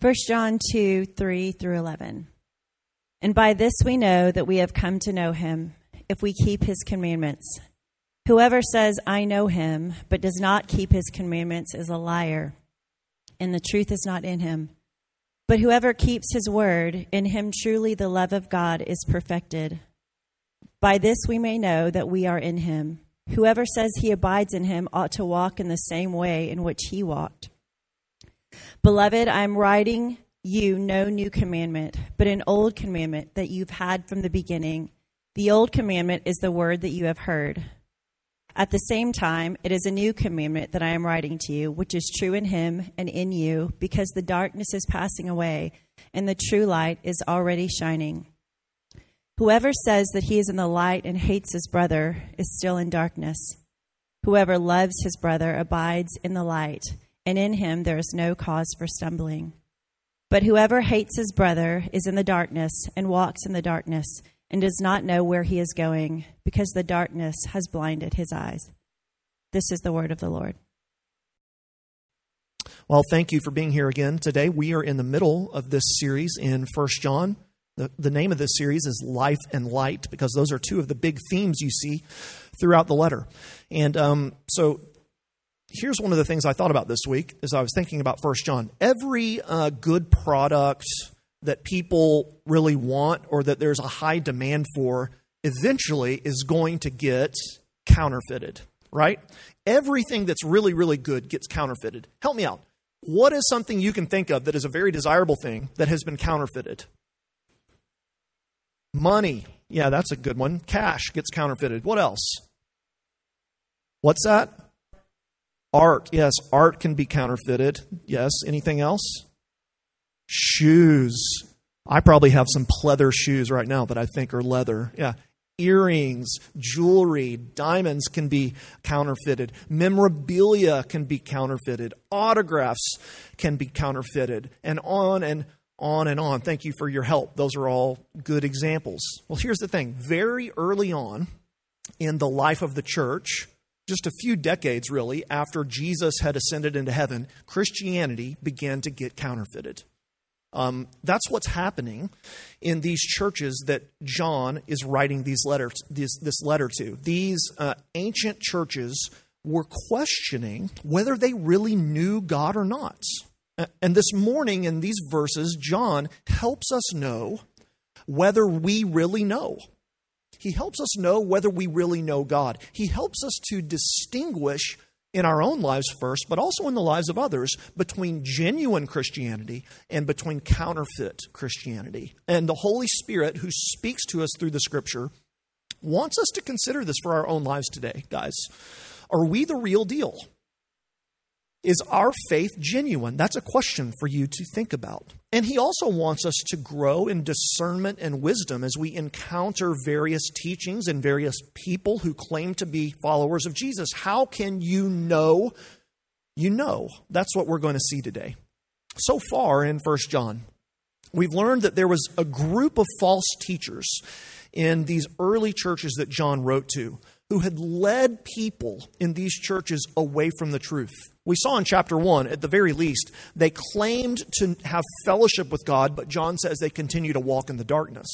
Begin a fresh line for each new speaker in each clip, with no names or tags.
1 John 2 3 through 11. And by this we know that we have come to know him, if we keep his commandments. Whoever says, I know him, but does not keep his commandments is a liar, and the truth is not in him. But whoever keeps his word, in him truly the love of God is perfected. By this we may know that we are in him. Whoever says he abides in him ought to walk in the same way in which he walked. Beloved, I am writing you no new commandment, but an old commandment that you've had from the beginning. The old commandment is the word that you have heard. At the same time, it is a new commandment that I am writing to you, which is true in him and in you, because the darkness is passing away and the true light is already shining. Whoever says that he is in the light and hates his brother is still in darkness. Whoever loves his brother abides in the light and in him there is no cause for stumbling. But whoever hates his brother is in the darkness and walks in the darkness and does not know where he is going, because the darkness has blinded his eyes. This is the word of the Lord.
Well, thank you for being here again today. We are in the middle of this series in First John. The, the name of this series is Life and Light because those are two of the big themes you see throughout the letter. And um, so here's one of the things I thought about this week as I was thinking about First John. Every uh, good product that people really want or that there's a high demand for eventually is going to get counterfeited, right? Everything that's really, really good gets counterfeited. Help me out. What is something you can think of that is a very desirable thing that has been counterfeited? Money. Yeah, that's a good one. Cash gets counterfeited. What else? What's that? Art, yes, art can be counterfeited. Yes, anything else? Shoes. I probably have some pleather shoes right now that I think are leather. Yeah. Earrings, jewelry, diamonds can be counterfeited. Memorabilia can be counterfeited. Autographs can be counterfeited. And on and on and on. Thank you for your help. Those are all good examples. Well, here's the thing very early on in the life of the church, just a few decades really after Jesus had ascended into heaven, Christianity began to get counterfeited. Um, that's what's happening in these churches that John is writing these letters, this, this letter to. These uh, ancient churches were questioning whether they really knew God or not. And this morning in these verses, John helps us know whether we really know. He helps us know whether we really know God. He helps us to distinguish in our own lives first, but also in the lives of others, between genuine Christianity and between counterfeit Christianity. And the Holy Spirit, who speaks to us through the scripture, wants us to consider this for our own lives today, guys. Are we the real deal? Is our faith genuine? That's a question for you to think about. And he also wants us to grow in discernment and wisdom as we encounter various teachings and various people who claim to be followers of Jesus. How can you know you know? That's what we're going to see today. So far in First John, we've learned that there was a group of false teachers in these early churches that John wrote to who had led people in these churches away from the truth. We saw in chapter 1, at the very least, they claimed to have fellowship with God, but John says they continue to walk in the darkness.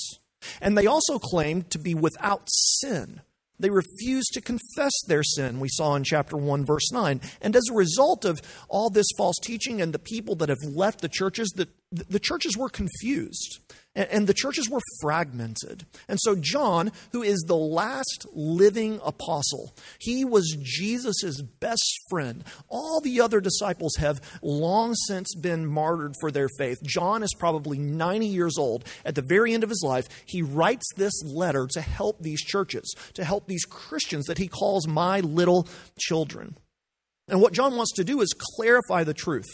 And they also claimed to be without sin. They refused to confess their sin, we saw in chapter 1, verse 9. And as a result of all this false teaching and the people that have left the churches, the, the churches were confused and the churches were fragmented. And so, John, who is the last living apostle, he was Jesus' best friend. All the other disciples have long since been martyred for their faith. John is probably 90 years old. At the very end of his life, he writes this letter to help these churches, to help these Christians that he calls my little children. And what John wants to do is clarify the truth.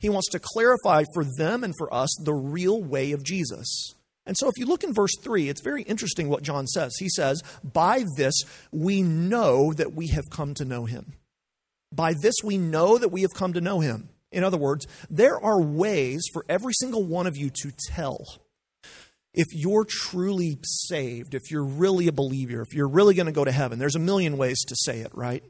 He wants to clarify for them and for us the real way of Jesus. And so, if you look in verse 3, it's very interesting what John says. He says, By this we know that we have come to know him. By this we know that we have come to know him. In other words, there are ways for every single one of you to tell if you're truly saved, if you're really a believer, if you're really going to go to heaven. There's a million ways to say it, right?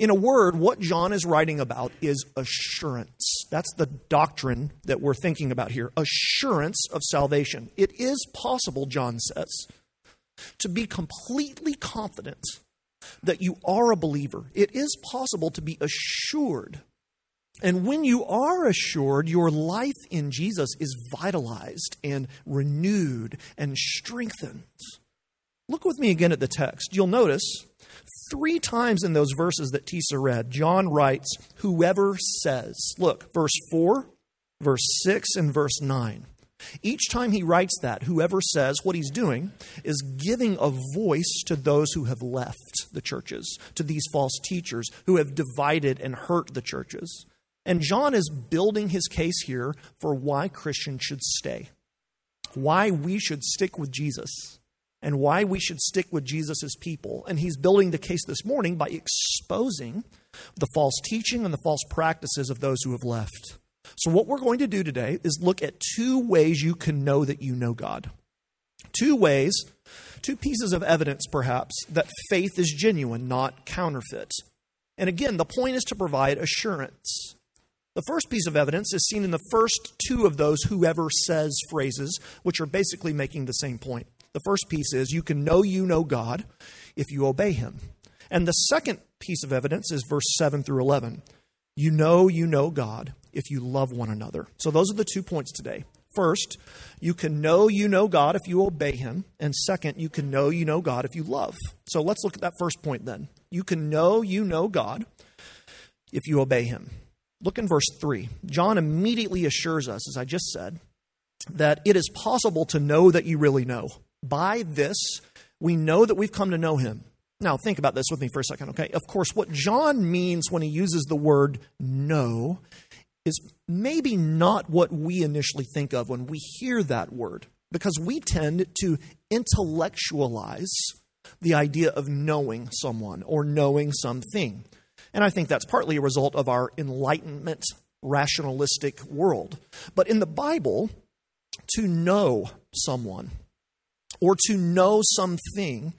In a word, what John is writing about is assurance. That's the doctrine that we're thinking about here assurance of salvation. It is possible, John says, to be completely confident that you are a believer. It is possible to be assured. And when you are assured, your life in Jesus is vitalized and renewed and strengthened. Look with me again at the text. You'll notice three times in those verses that Tisa read, John writes, Whoever says. Look, verse 4, verse 6, and verse 9. Each time he writes that, whoever says, what he's doing is giving a voice to those who have left the churches, to these false teachers who have divided and hurt the churches. And John is building his case here for why Christians should stay, why we should stick with Jesus, and why we should stick with Jesus' people. And he's building the case this morning by exposing the false teaching and the false practices of those who have left. So, what we're going to do today is look at two ways you can know that you know God. Two ways, two pieces of evidence, perhaps, that faith is genuine, not counterfeit. And again, the point is to provide assurance. The first piece of evidence is seen in the first two of those whoever says phrases, which are basically making the same point. The first piece is you can know you know God if you obey him. And the second piece of evidence is verse 7 through 11. You know you know God if you love one another. So those are the two points today. First, you can know you know God if you obey him. And second, you can know you know God if you love. So let's look at that first point then. You can know you know God if you obey him. Look in verse 3. John immediately assures us, as I just said, that it is possible to know that you really know. By this, we know that we've come to know him. Now, think about this with me for a second, okay? Of course, what John means when he uses the word know is maybe not what we initially think of when we hear that word, because we tend to intellectualize the idea of knowing someone or knowing something. And I think that's partly a result of our enlightenment, rationalistic world. But in the Bible, to know someone or to know something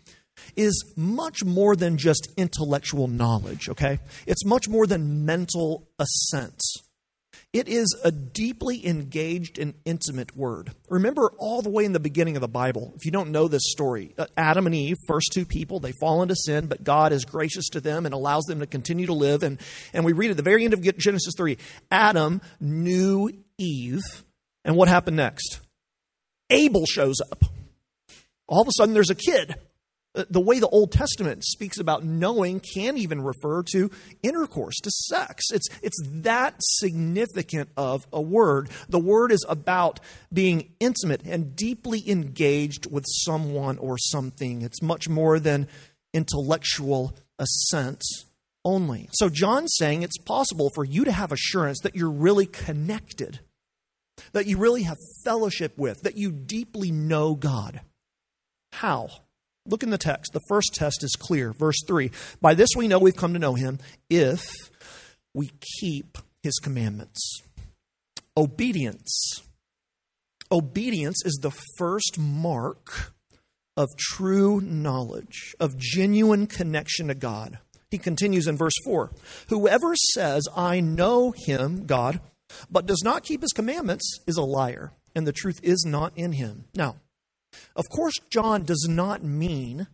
is much more than just intellectual knowledge, okay? It's much more than mental assent. It is a deeply engaged and intimate word. Remember all the way in the beginning of the Bible, if you don't know this story, uh, Adam and Eve, first two people, they fall into sin, but God is gracious to them and allows them to continue to live. And, and we read at the very end of Genesis 3 Adam knew Eve. And what happened next? Abel shows up. All of a sudden, there's a kid uh, the way the Old Testament speaks about knowing can even refer to intercourse, to sex. It's, it's that significant of a word. The word is about being intimate and deeply engaged with someone or something. It's much more than intellectual assent only. So John's saying it's possible for you to have assurance that you're really connected, that you really have fellowship with, that you deeply know God. How? Look in the text. The first test is clear. Verse 3 By this we know we've come to know him if we keep his commandments. Obedience. Obedience is the first mark of true knowledge, of genuine connection to God. He continues in verse 4 Whoever says, I know him, God, but does not keep his commandments is a liar, and the truth is not in him. Now, of course, John does not mean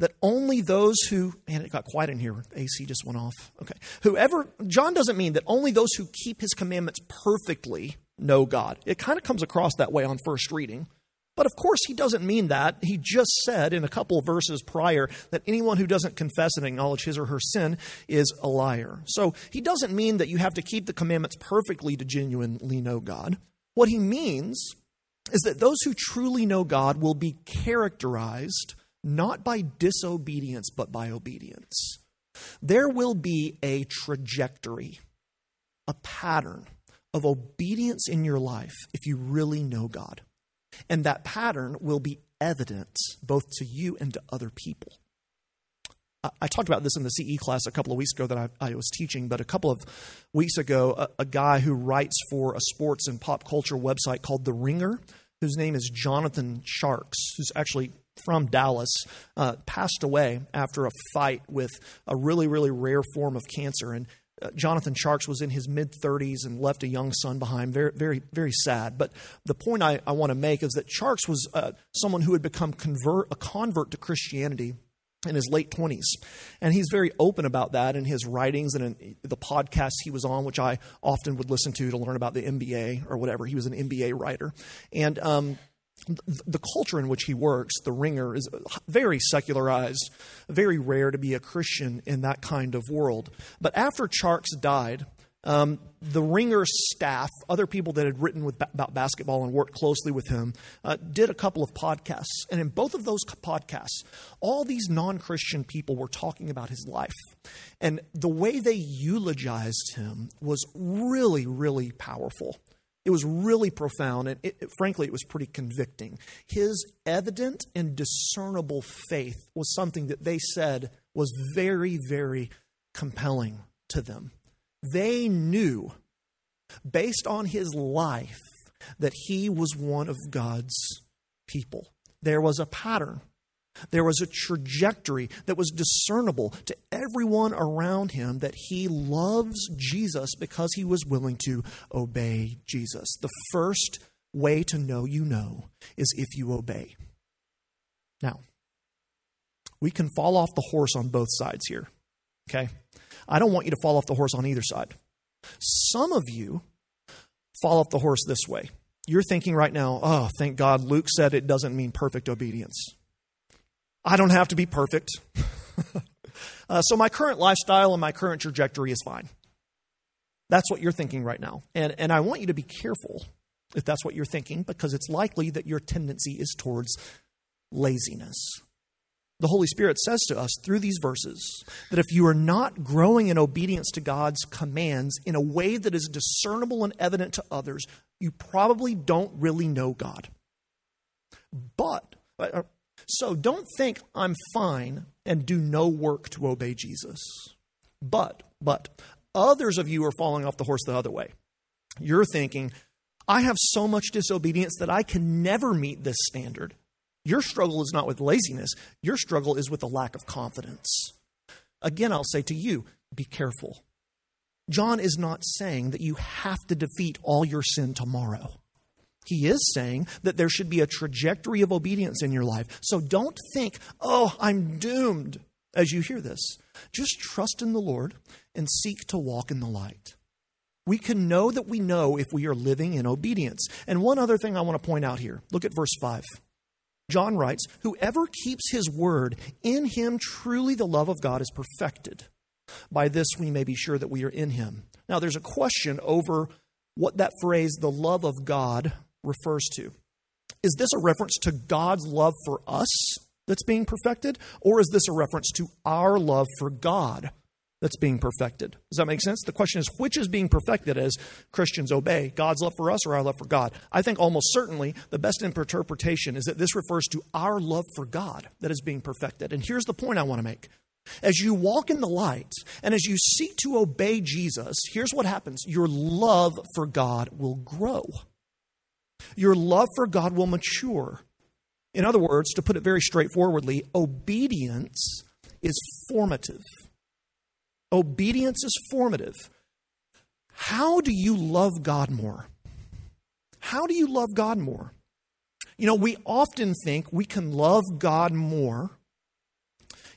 that only those who, man, it got quiet in here. AC just went off. Okay. Whoever, John doesn't mean that only those who keep his commandments perfectly know God. It kind of comes across that way on first reading. But of course, he doesn't mean that. He just said in a couple of verses prior that anyone who doesn't confess and acknowledge his or her sin is a liar. So he doesn't mean that you have to keep the commandments perfectly to genuinely know God. What he means is that those who truly know God will be characterized not by disobedience, but by obedience. There will be a trajectory, a pattern of obedience in your life if you really know God. And that pattern will be evident both to you and to other people. I talked about this in the CE class a couple of weeks ago that I, I was teaching, but a couple of weeks ago, a, a, guy who writes for a sports and pop culture website called The Ringer, whose name is Jonathan Tjarks, who's actually from Dallas, uh, passed away after a fight with a really, really rare form of cancer. And uh, Jonathan Tjarks was in his mid 30s and left a young son behind. Very, very, very sad. But the point I, I want to make is that Tjarks was uh, someone who had become convert, a convert to Christianity in his late 20s. And he's very open about that in his writings and in the podcasts he was on, which I often would listen to to learn about the NBA or whatever. He was an NBA writer. And um, the culture in which he works, the ringer, is very secularized, very rare to be a Christian in that kind of world. But after Tjarks died, um, the Ringer staff, other people that had written with, about basketball and worked closely with him, uh, did a couple of podcasts. And in both of those podcasts, all these non Christian people were talking about his life. And the way they eulogized him was really, really powerful. It was really profound, and it, it, frankly, it was pretty convicting. His evident and discernible faith was something that they said was very, very compelling to them. They knew, based on his life, that he was one of God's people. There was a pattern. There was a trajectory that was discernible to everyone around him that he loves Jesus because he was willing to obey Jesus. The first way to know you know is if you obey. Now, we can fall off the horse on both sides here. Okay? I don't want you to fall off the horse on either side. Some of you fall off the horse this way. You're thinking right now, oh, thank God Luke said it doesn't mean perfect obedience. I don't have to be perfect. uh, so my current lifestyle and my current trajectory is fine. That's what you're thinking right now. And, and I want you to be careful if that's what you're thinking, because it's likely that your tendency is towards laziness. The Holy Spirit says to us through these verses that if you are not growing in obedience to God's commands in a way that is discernible and evident to others, you probably don't really know God. But uh, so don't think I'm fine and do no work to obey Jesus. But, but, others of you are falling off the horse the other way. You're thinking, I have so much disobedience that I can never meet this standard. Your struggle is not with laziness, your struggle is with a lack of confidence. Again, I'll say to you, be careful. John is not saying that you have to defeat all your sin tomorrow. He is saying that there should be a trajectory of obedience in your life. So don't think, oh, I'm doomed as you hear this. Just trust in the Lord and seek to walk in the light. We can know that we know if we are living in obedience. And one other thing I want to point out here look at verse 5. John writes, Whoever keeps his word, in him truly the love of God is perfected. By this we may be sure that we are in him. Now, there's a question over what that phrase, the love of God, refers to. Is this a reference to God's love for us that's being perfected, or is this a reference to our love for God that's being perfected? Does that make sense? The question is which is being perfected as Christians obey God's love for us or our love for God? I think almost certainly the best interpretation is that this refers to our love for God that is being perfected. And here's the point I want to make. As you walk in the light and as you seek to obey Jesus, here's what happens your love for God will grow your love for God will mature. In other words, to put it very straightforwardly, obedience is formative. Obedience is formative. How do you love God more? How do you love God more? You know, we often think we can love God more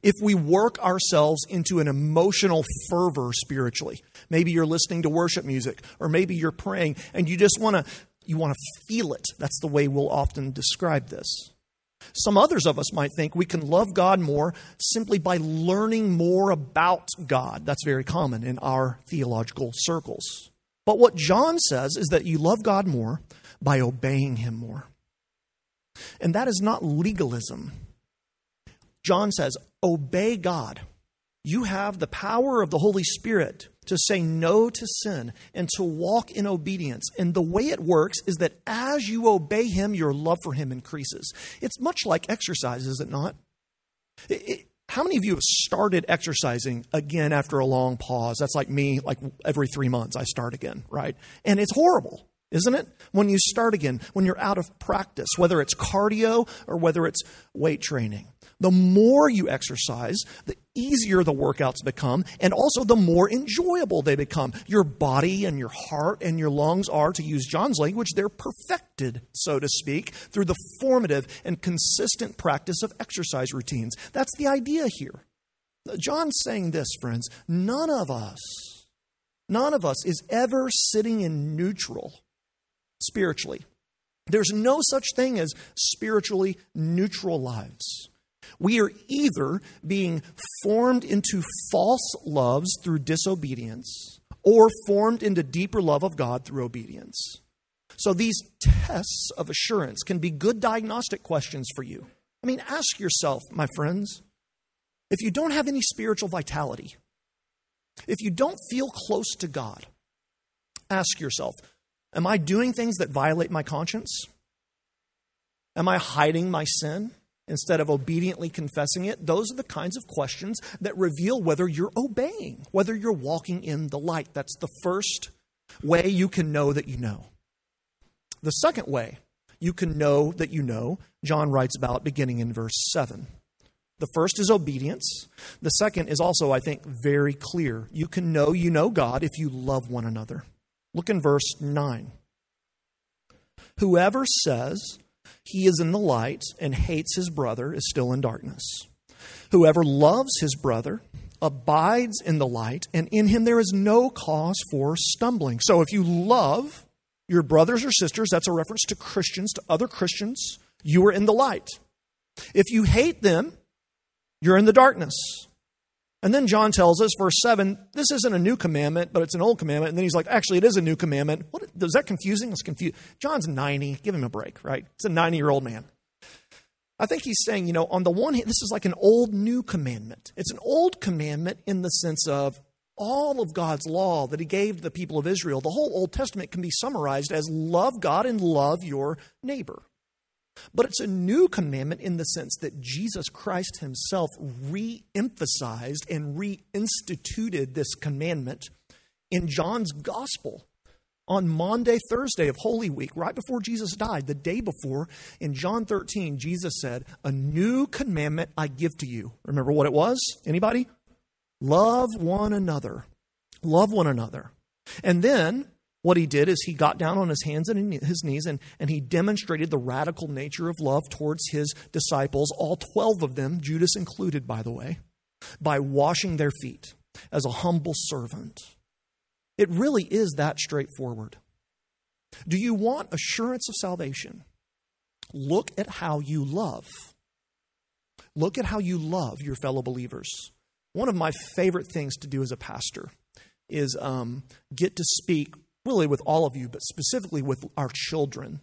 if we work ourselves into an emotional fervor spiritually. Maybe you're listening to worship music, or maybe you're praying and you just want to you want to feel it. That's the way we'll often describe this. Some others of us might think we can love God more simply by learning more about God. That's very common in our theological circles. But what John says is that you love God more by obeying Him more. And that is not legalism. John says, obey God. You have the power of the Holy Spirit to say no to sin and to walk in obedience. And the way it works is that as you obey Him, your love for Him increases. It's much like exercise, is it not? It, it, how many of you have started exercising again after a long pause? That's like me, like every three months I start again, right? And it's horrible. isn't it? When you start again, when you're out of practice, whether it's cardio or whether it's weight training. The more you exercise, the easier the workouts become, and also the more enjoyable they become. Your body and your heart and your lungs are, to use John's language, they're perfected, so to speak, through the formative and consistent practice of exercise routines. That's the idea here. John's saying this, friends none of us, none of us is ever sitting in neutral spiritually. There's no such thing as spiritually neutral lives. We are either being formed into false loves through disobedience or formed into deeper love of God through obedience. So these tests of assurance can be good diagnostic questions for you. I mean, ask yourself, my friends, if you don't have any spiritual vitality, if you don't feel close to God, ask yourself, am I doing things that violate my conscience? Am I hiding my sin? Instead of obediently confessing it? Those are the kinds of questions that reveal whether you're obeying, whether you're walking in the light. That's the first way you can know that you know. The second way you can know that you know, John writes about beginning in verse 7. The first is obedience. The second is also, I think, very clear. You can know you know God if you love one another. Look in verse 9. Whoever says, he is in the light and hates his brother is still in darkness. Whoever loves his brother abides in the light, and in him there is no cause for stumbling. So if you love your brothers or sisters, that's a reference to Christians, to other Christians, you are in the light. If you hate them, you're in the darkness. And then John tells us, verse 7, this isn't a new commandment, but it's an old commandment. And then he's like, actually, it is a new commandment. What, is that confusing? It's confused. John's 90. Give him a break, right? He's a 90 year old man. I think he's saying, you know, on the one hand, this is like an old new commandment. It's an old commandment in the sense of all of God's law that he gave to the people of Israel. The whole Old Testament can be summarized as love God and love your neighbor. But it's a new commandment in the sense that Jesus Christ himself re emphasized and reinstituted this commandment in John's gospel on Maundy, Thursday of Holy Week, right before Jesus died, the day before, in John 13, Jesus said, A new commandment I give to you. Remember what it was? Anybody? Love one another. Love one another. And then what he did is he got down on his hands and his knees and, and he demonstrated the radical nature of love towards his disciples, all 12 of them, Judas included, by the way, by washing their feet as a humble servant. It really is that straightforward. Do you want assurance of salvation? Look at how you love. Look at how you love your fellow believers. One of my favorite things to do as a pastor is um, get to speak really with all of you, but specifically with our children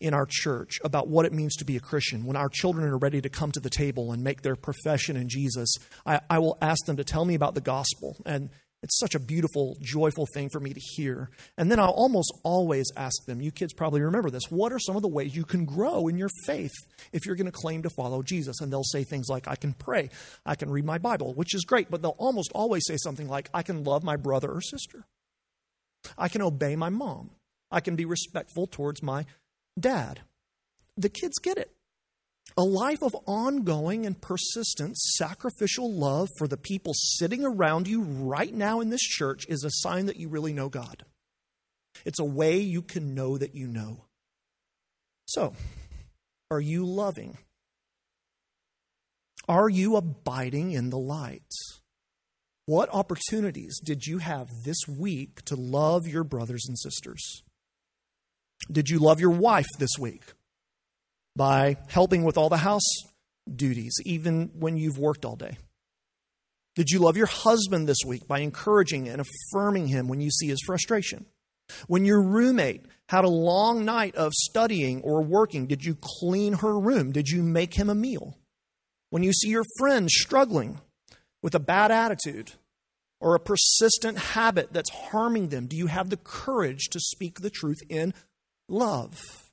in our church about what it means to be a Christian. When our children are ready to come to the table and make their profession in Jesus, I, I will ask them to tell me about the gospel. And it's such a beautiful, joyful thing for me to hear. And then I'll almost always ask them, you kids probably remember this, what are some of the ways you can grow in your faith if you're going to claim to follow Jesus? And they'll say things like, I can pray, I can read my Bible, which is great, but they'll almost always say something like, I can love my brother or sister. I can obey my mom. I can be respectful towards my dad. The kids get it. A life of ongoing and persistent sacrificial love for the people sitting around you right now in this church is a sign that you really know God. It's a way you can know that you know. So, are you loving? Are you abiding in the light? What opportunities did you have this week to love your brothers and sisters? Did you love your wife this week by helping with all the house duties, even when you've worked all day? Did you love your husband this week by encouraging and affirming him when you see his frustration? When your roommate had a long night of studying or working, did you clean her room? Did you make him a meal? When you see your friend struggling, with a bad attitude or a persistent habit that's harming them? Do you have the courage to speak the truth in love?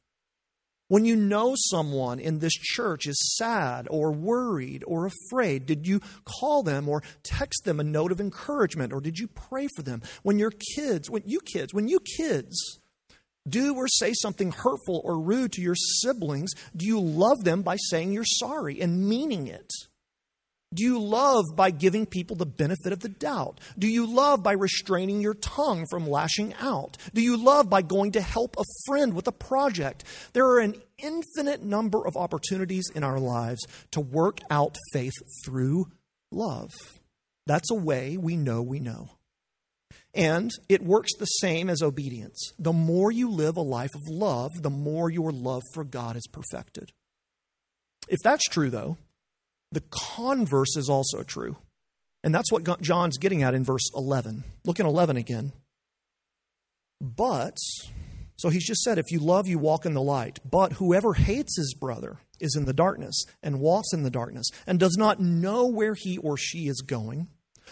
When you know someone in this church is sad or worried or afraid, did you call them or text them a note of encouragement or did you pray for them? When your kids, when you kids, when you kids do or say something hurtful or rude to your siblings, do you love them by saying you're sorry and meaning it? Do you love by giving people the benefit of the doubt? Do you love by restraining your tongue from lashing out? Do you love by going to help a friend with a project? There are an infinite number of opportunities in our lives to work out faith through love. That's a way we know we know. And it works the same as obedience. The more you live a life of love, the more your love for God is perfected. If that's true, though, the converse is also true. And that's what John's getting at in verse 11. Look in 11 again. But, so he's just said, if you love, you walk in the light. But whoever hates his brother is in the darkness and walks in the darkness and does not know where he or she is going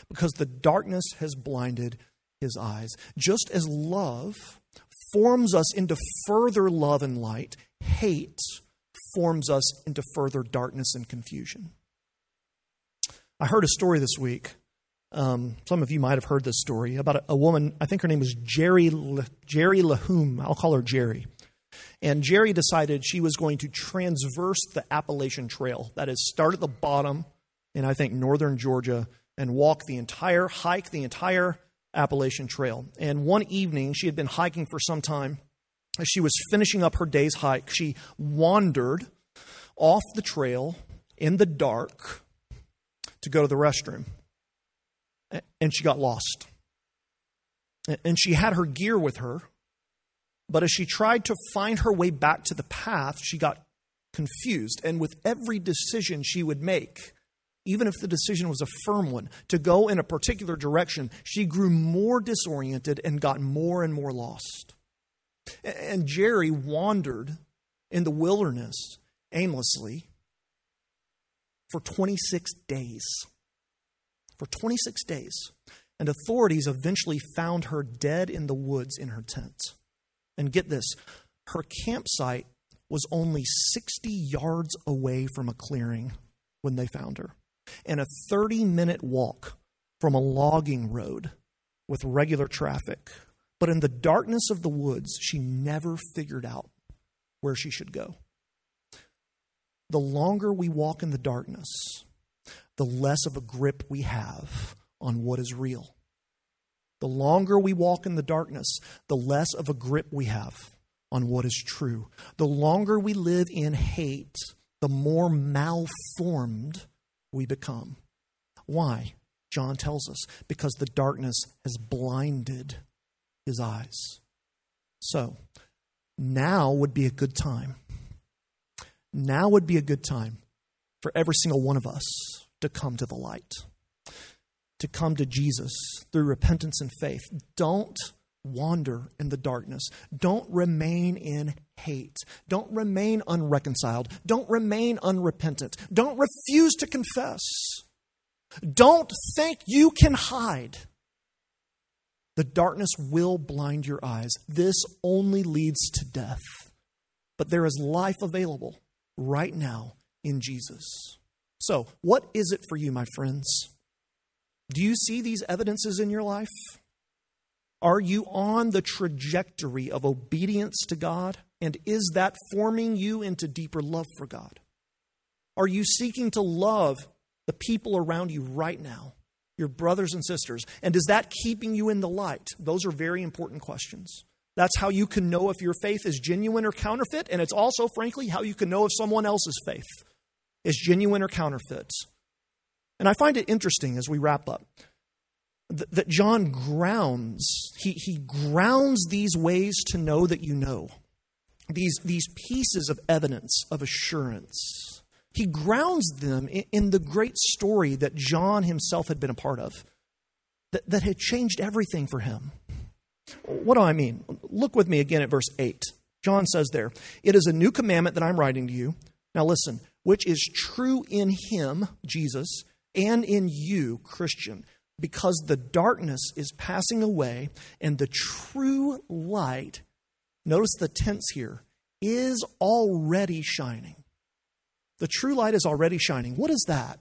because the darkness has blinded his eyes. Just as love forms us into further love and light, hate forms us into further darkness and confusion. I heard a story this week. Um, some of you might have heard this story about a, a woman. I think her name was Jerry Jerry Lahum. I'll call her Jerry. And Jerry decided she was going to transverse the Appalachian Trail. That is, start at the bottom in I think northern Georgia and walk the entire hike the entire Appalachian Trail. And one evening, she had been hiking for some time. As she was finishing up her day's hike, she wandered off the trail in the dark to go to the restroom. And she got lost. And she had her gear with her, but as she tried to find her way back to the path, she got confused. And with every decision she would make, even if the decision was a firm one, to go in a particular direction, she grew more disoriented and got more and more lost. And Jerry wandered in the wilderness aimlessly for 26 days. For 26 days. And authorities eventually found her dead in the woods in her tent. And get this her campsite was only 60 yards away from a clearing when they found her, and a 30 minute walk from a logging road with regular traffic. But in the darkness of the woods, she never figured out where she should go the longer we walk in the darkness, the less of a grip we have on what is real. The longer we walk in the darkness, the less of a grip we have on what is true. The longer we live in hate, the more malformed we become. Why? John tells us because the darkness has blinded his eyes. So, now would be a good time now would be a good time for every single one of us to come to the light, to come to Jesus through repentance and faith. Don't wander in the darkness. Don't remain in hate. Don't remain unreconciled. Don't remain unrepentant. Don't refuse to confess. Don't think you can hide. The darkness will blind your eyes. This only leads to death. But there is life available right now in Jesus. So, what is it for you, my friends? Do you see these evidences in your life? Are you on the trajectory of obedience to God? And is that forming you into deeper love for God? Are you seeking to love the people around you right now, your brothers and sisters? And is that keeping you in the light? Those are very important questions. That's how you can know if your faith is genuine or counterfeit, and it's also, frankly, how you can know if someone else's faith is genuine or counterfeit. And I find it interesting as we wrap up that John grounds, he, he grounds these ways to know that you know, these, these pieces of evidence, of assurance. He grounds them in, in the great story that John himself had been a part of, that, that had changed everything for him. What do I mean? Look with me again at verse 8. John says there, It is a new commandment that I'm writing to you. Now listen, which is true in him, Jesus, and in you, Christian, because the darkness is passing away and the true light, notice the tense here, is already shining. The true light is already shining. What is that?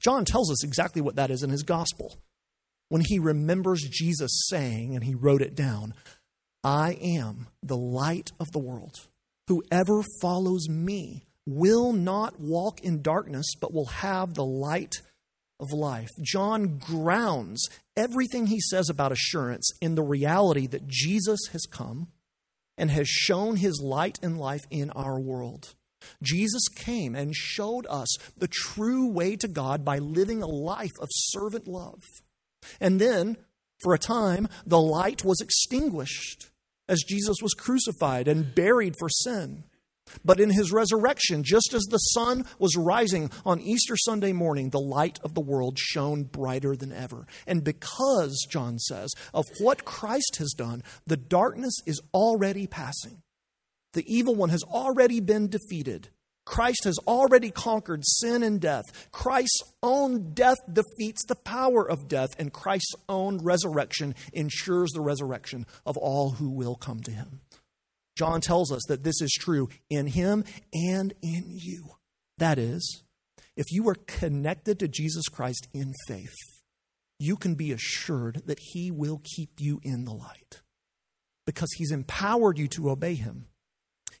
John tells us exactly what that is in his gospel when he remembers Jesus saying, and he wrote it down, I am the light of the world. Whoever follows me will not walk in darkness, but will have the light of life. John grounds everything he says about assurance in the reality that Jesus has come and has shown his light and life in our world. Jesus came and showed us the true way to God by living a life of servant love. And then, for a time, the light was extinguished as Jesus was crucified and buried for sin. But in his resurrection, just as the sun was rising on Easter Sunday morning, the light of the world shone brighter than ever. And because, John says, of what Christ has done, the darkness is already passing. The evil one has already been defeated. Christ has already conquered sin and death. Christ's own death defeats the power of death, and Christ's own resurrection ensures the resurrection of all who will come to him. John tells us that this is true in him and in you. That is, if you are connected to Jesus Christ in faith, you can be assured that he will keep you in the light because he's empowered you to obey him.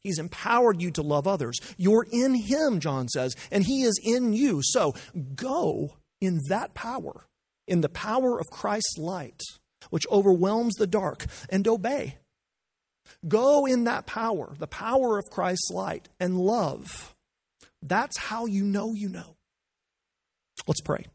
He's empowered you to love others. You're in him, John says, and he is in you. So go in that power, in the power of Christ's light, which overwhelms the dark, and obey. Go in that power, the power of Christ's light, and love. That's how you know you know. Let's pray.